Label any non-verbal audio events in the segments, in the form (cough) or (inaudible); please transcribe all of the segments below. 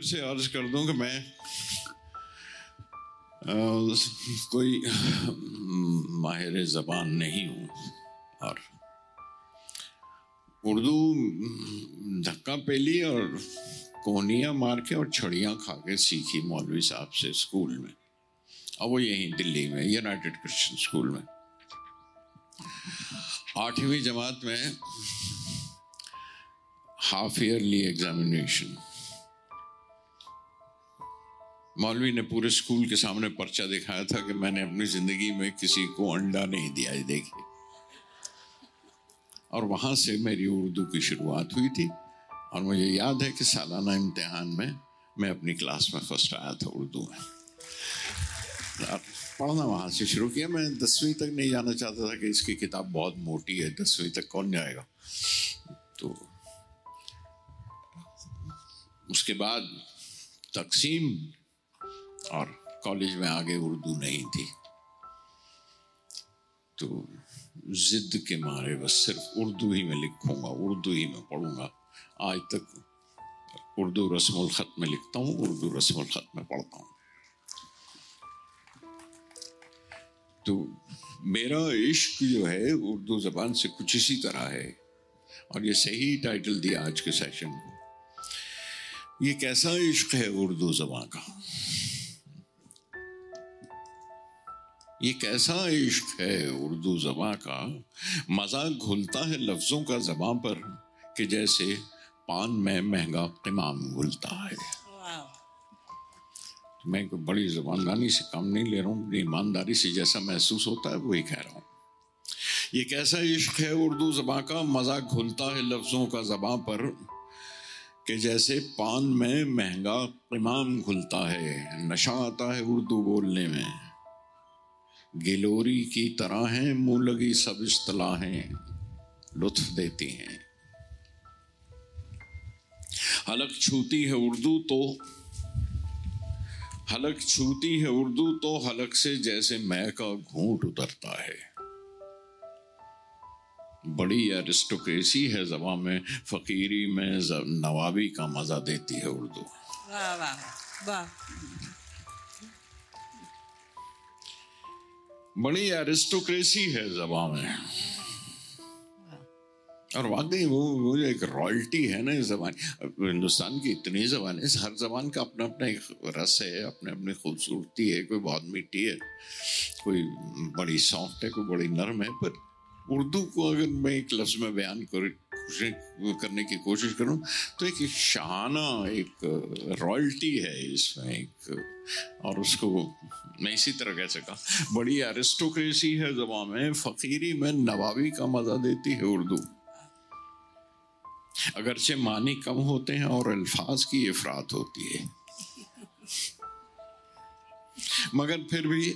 फिर से अर्ज़ कर दूँ कि मैं आ, कोई माहिर ज़बान नहीं हूँ। और उर्दू धक्का पेली और कोहनियाँ मार के और छड़ियाँ खा के सीखी मौलवी साहब से स्कूल में। और वो यहीं दिल्ली में यूनाइटेड क्रिश्चियन स्कूल में। आठवीं जमात में हाफ़ ईयरली एग्जामिनेशन मौलवी ने पूरे स्कूल के सामने पर्चा दिखाया था कि मैंने अपनी ज़िंदगी में किसी को अंडा नहीं दिया देखिए। और वहाँ से मेरी उर्दू की शुरुआत हुई थी। और मुझे याद है कि सालाना इम्तिहान में मैं अपनी क्लास में फ़र्स्ट आया था उर्दू में। पढ़ना वहाँ से शुरू किया। मैं दसवीं तक नहीं जाना चाहता था कि इसकी किताब बहुत मोटी है, दसवीं तक कौन जाएगा? तो उसके बाद तकसीम और कॉलेज में आगे उर्दू नहीं थी। तो जिद के मारे बस सिर्फ़ उर्दू ही में लिखूँगा, उर्दू ही में पढ़ूँगा। आज तक उर्दू रस्मुल ख़त में लिखता हूँ, उर्दू रस्मुल ख़त में पढ़ता हूँ। तो मेरा इश्क जो है, उर्दू ज़बान से कुछ इसी तरह है। और ये सही टाइटल दिया आज के सेशन को। ये कैसा इश्क है उर्दू ज़बान का? ये कैसा इश्क है उर्दू जबां का? मज़ाक घुलता है लफ्जों का जबां पर कि जैसे पान में महँगा इमाम घुलता है। मैं कोई बड़ी जबानदानी से काम नहीं ले रहा हूँ ईमानदारी से जैसा महसूस होता है वही कह रहा हूँ। ये कैसा इश्क है उर्दू जबां का? मज़ाक घुलता है लफ्जों का जबां पर कि जैसे पान में महँगा इमाम घुलता है। नशा आता है उर्दू बोलने में। गिलोरी की तरह हैं, मुँह लगी सब इस्तलाहें लुत्फ देती हैं। हलक छूती है उर्दू तो हलक छूती है उर्दू तो हलक से जैसे मैं का घूंट उतरता है। बड़ी एरिस्टोक्रेसी है जबा में, फकीरी में नवाबी का मज़ा देती है उर्दू। वाह वाह वाह। बड़ी एरिस्टोक्रेसी है जबा में। और वाकई वो वो एक रॉयल्टी है ना इस जबान हिंदुस्तान की इतनी जबान है हर जबान का अपना अपना एक रस है अपने अपनी खूबसूरती है, कोई बहुत मीठी है, कोई बड़ी सॉफ्ट है, कोई बड़ी नरम है, पर उर्दू को अगर मैं एक लफ्ज़ में बयान कर करने की कोशिश करूँ। तो एक शाहाना एक रॉयल्टी है इसमें, एक, और उसको मैं इसी तरह कह सका बड़ी एरिस्टोक्रेसी है जबा में, फ़कीरी में नवाबी का मज़ा देती है उर्दू। अगरचे मानी कम होते हैं और अल्फाज की अफरात होती है। मगर फिर भी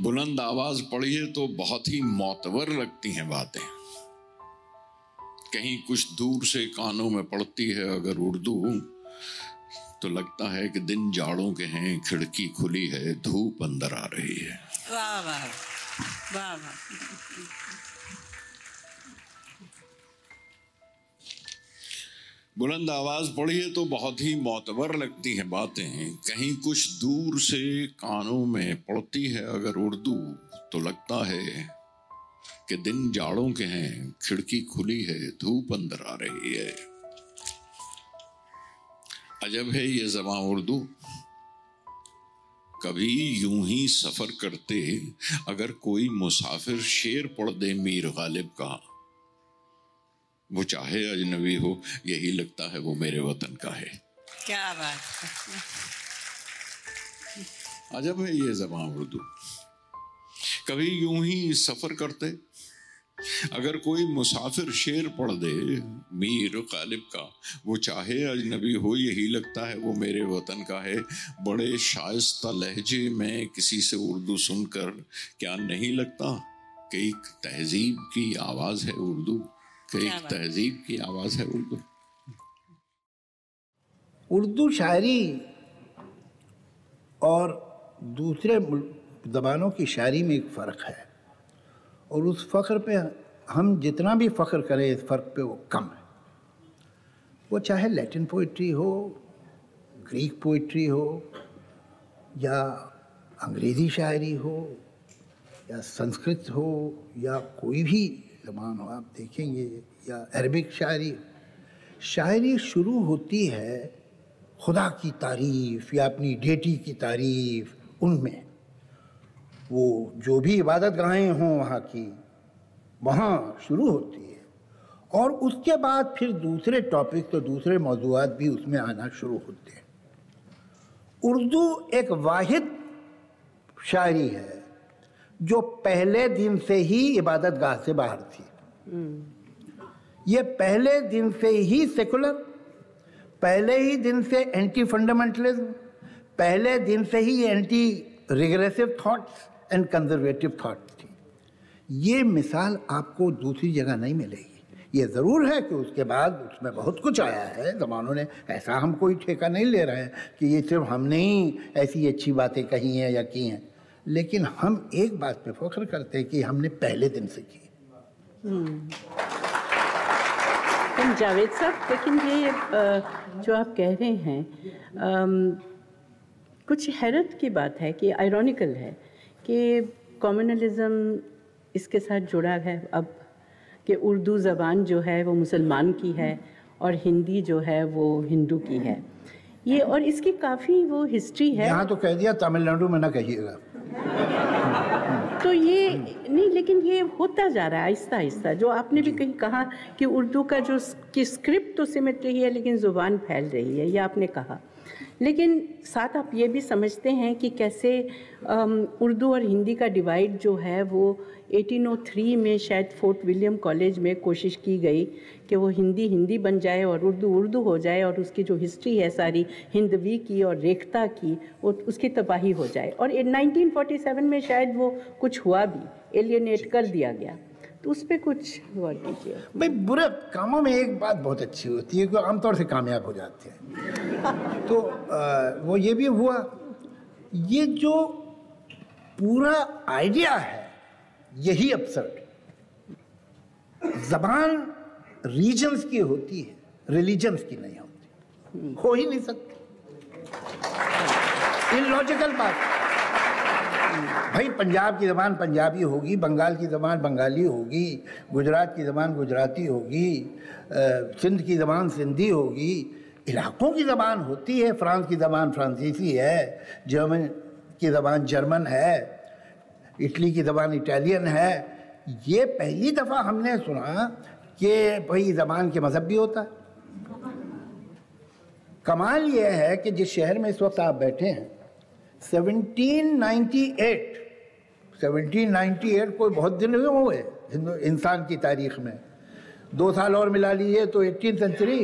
बुलंद आवाज़ पढ़िए तो बहुत ही मोतवर लगती हैं बातें। कहीं कुछ दूर से कानों में पड़ती है अगर उर्दू तो लगता है कि दिन जाड़ों के हैं खिड़की खुली है धूप अंदर आ रही है। वाह वाह वाह वाह। बुलंद आवाज़ पढ़िए तो बहुत ही मोतबर लगती है बातें। कहीं कुछ दूर से कानों में पड़ती है अगर उर्दू तो लगता है कि दिन जाड़ों के हैं खिड़की खुली है धूप अंदर आ रही है। अजब है ये जबां उर्दू। कभी यूँ ही सफ़र करते अगर कोई मुसाफिर शेर पढ़ दे मीर गालिब का। वो चाहे अजनबी हो यही लगता है वो मेरे वतन का है। क्या बात अजब है ये जबान उर्दू। कभी यूँ ही सफ़र करते अगर कोई मुसाफिर शेर पढ़ दे मीर गालिब का वो चाहे अजनबी हो यही लगता है वो मेरे वतन का है। बड़े शाइस्ता लहजे में किसी से उर्दू सुनकर क्या नहीं लगता? कि एक तहजीब की आवाज़ है उर्दू। कि एक तहजीब की आवाज़ है उर्दू। उर्दू शायरी और दूसरे ज़बानों की शायरी में एक फ़र्क है। और उस फ़ख्र पे हम जितना भी फ़ख्र करें, इस फ़र्क पे वो कम है। वो चाहे लैटिन पोइट्री हो, ग्रीक पोइट्री हो, या अंग्रेज़ी शायरी हो, या संस्कृत हो, या कोई भी ज़बान हो, आप देखेंगे, या अरबिक शायरी। शायरी शुरू होती है खुदा की तारीफ़, या अपनी डेटी की तारीफ़, उनमें। वो जो भी इबादत गाहें हों वहाँ की वहाँ शुरू होती है। और उसके बाद फिर दूसरे टॉपिक तो दूसरे मौजूद भी उसमें आना शुरू होते हैं। उर्दू एक वाहिद शायरी है जो पहले दिन से ही इबादत गाह से बाहर थी। ये पहले दिन से ही सेकुलर पहले ही दिन से एंटी फंडामेंटलिज्म पहले दिन से ही anti regressive thoughts and conservative thought थी। ये मिसाल आपको दूसरी जगह नहीं मिलेगी। ये ज़रूर है कि उसके बाद उसमें बहुत कुछ आया है। ज़मानों ने ऐसा हम कोई ठेका नहीं ले रहे हैं कि ये सिर्फ़ हमने ही ऐसी अच्छी बातें कही हैं या की हैं। लेकिन हम एक बात पे फख्र करते हैं कि हमने पहले दिन से की। जावेद साहब, लेकिन ये जो आप कह रहे हैं कुछ हैरत की बात है कि आयरॉनिकल है। कि कम्युनलिज्म इसके साथ जुड़ा है अब कि उर्दू ज़बान जो है वो मुसलमान की है और हिंदी जो है वो हिंदू की है। ये और इसकी काफ़ी वो हिस्ट्री है। यहाँ तो कह दिया तमिलनाडु में ना कहिएगा। तो ये नहीं लेकिन ये होता जा रहा है आहिस्ता आहिस्ता। जो आपने भी कहीं कहा कि उर्दू का जो कि स्क्रिप्ट तो सिमट रही है लेकिन ज़ुबान फैल रही है ये आपने कहा। लेकिन साथ आप ये भी समझते हैं कि कैसे उर्दू और हिंदी का डिवाइड जो है वो 1803 में शायद फोर्ट विलियम कॉलेज में कोशिश की गई कि वो हिंदी हिंदी बन जाए और उर्दू उर्दू हो जाए और उसकी जो हिस्ट्री है सारी हिंदवी की और रेखता की वो उसकी तबाही हो जाए। और 1947 में शायद वो कुछ हुआ भी एलियनेट कर दिया गया। तो उस पर कुछ गौर कीजिए। भाई बुरे कामों में एक बात बहुत अच्छी होती है कि आमतौर से कामयाब हो जाते हैं। (laughs) तो आ, वो ये भी हुआ ये जो पूरा आइडिया है यही अपसर्ट जबान रीजन्स की होती है रिलीजन्स की नहीं होती। हो ही नहीं सकती। इलॉजिकल बात। भाई, पंजाब की ज़बान पंजाबी होगी, बंगाल की ज़बान बंगाली होगी, गुजरात की ज़बान गुजराती होगी सिंध की ज़बान सिंधी होगी। इलाकों की ज़बान होती है, फ्रांस की ज़बान फ्रांसीसी है, जर्मन की ज़बान जर्मन है, इटली की ज़बान इटालियन है। ये पहली दफ़ा हमने सुना कि भाई, ज़बान के मज़हब भी होता है। कमाल यह है कि जिस शहर में इस वक्त आप बैठे हैं 1798 1798 कोई बहुत दिन हुए हुए इंसान की तारीख में। दो साल और मिला लीजिए तो एटीन सेंचुरी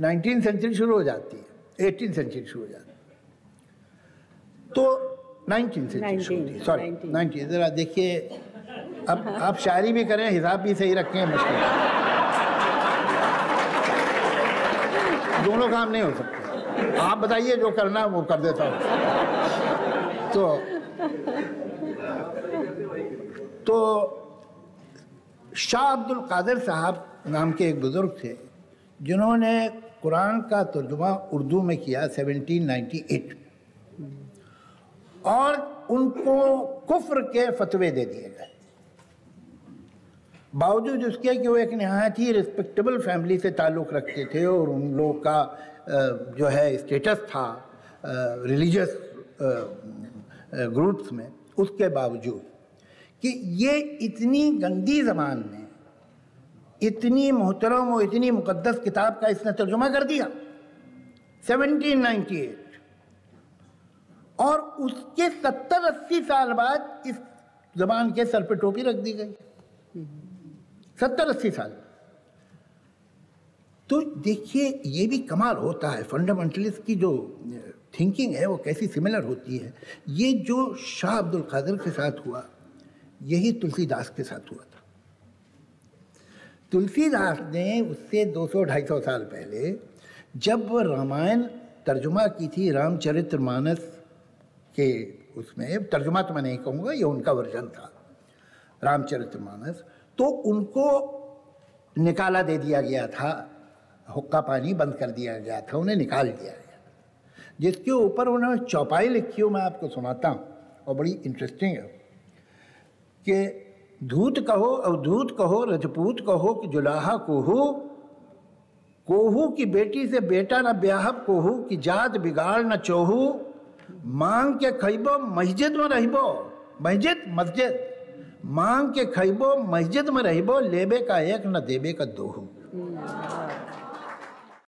नाइनटीन सेंचुरी शुरू हो जाती है। एटीन सेंचुरी शुरू हो जाती है। तो नाइनटीन सेंचुरी सॉरी नाइनटीन ज़रा देखिए अब आप शायरी भी करें हिसाब भी सही रखें मुश्किल। दोनों काम नहीं हो सकते। आप बताइए जो करना है वो कर देता हूँ। तो तो शाह अब्दुल कादिर साहब नाम के एक बुज़ुर्ग थे, जिन्होंने कुरान का तर्जुमा उर्दू में किया 1798 और उनको कुफ्र के फतवे दे दिए गए। बावजूद उसके कि वो एक नहायत ही रिस्पेक्टेबल फैमिली से ताल्लुक़ रखते थे और उन लोगों का जो है स्टेटस था रिलीजियस ग्रुप्स में, उसके बावजूद कि ये इतनी गंदी ज़बान में इतनी मोहतरम और इतनी मुकद्दस किताब का इसने तर्जुमा कर दिया। 1798 और उसके 70-80 साल बाद इस ज़बान के सर पे टोपी रख दी गई। सत्तर अस्सी साल। तो देखिए, ये भी कमाल होता है। फंडामेंटलिस्ट की जो थिंकिंग है, वो कैसी सिमिलर होती है। ये जो शाह अब्दुल कादिर के साथ हुआ, यही तुलसीदास के साथ हुआ था। तुलसीदास ने उससे 200-250 साल पहले, जब वो रामायण तर्जुमा की थी रामचरित्र मानस के उसमें, तर्जुमा तो मैं नहीं कहूँगा, ये उनका वर्जन था रामचरित्र मानस। तो उनको निकाला दे दिया गया था। हुक्का पानी बंद कर दिया गया था, उन्हें निकाल दिया गया जिसके ऊपर उन्होंने चौपाई लिखी हो, मैं आपको सुनाता हूँ, और बड़ी इंटरेस्टिंग है कि धूत कहो, अवधूत कहो, रजपूत कहो कि जुलाहा कोहू कोहू की बेटी से बेटा न ब्याह कोहू की जात बिगाड़ न चोहू, मांग के खैबो, मस्जिद में रहिबो, मस्जिद मस्जिद। मांग के खैबो मस्जिद में रहबो लेबे का एक न देबे का दोहू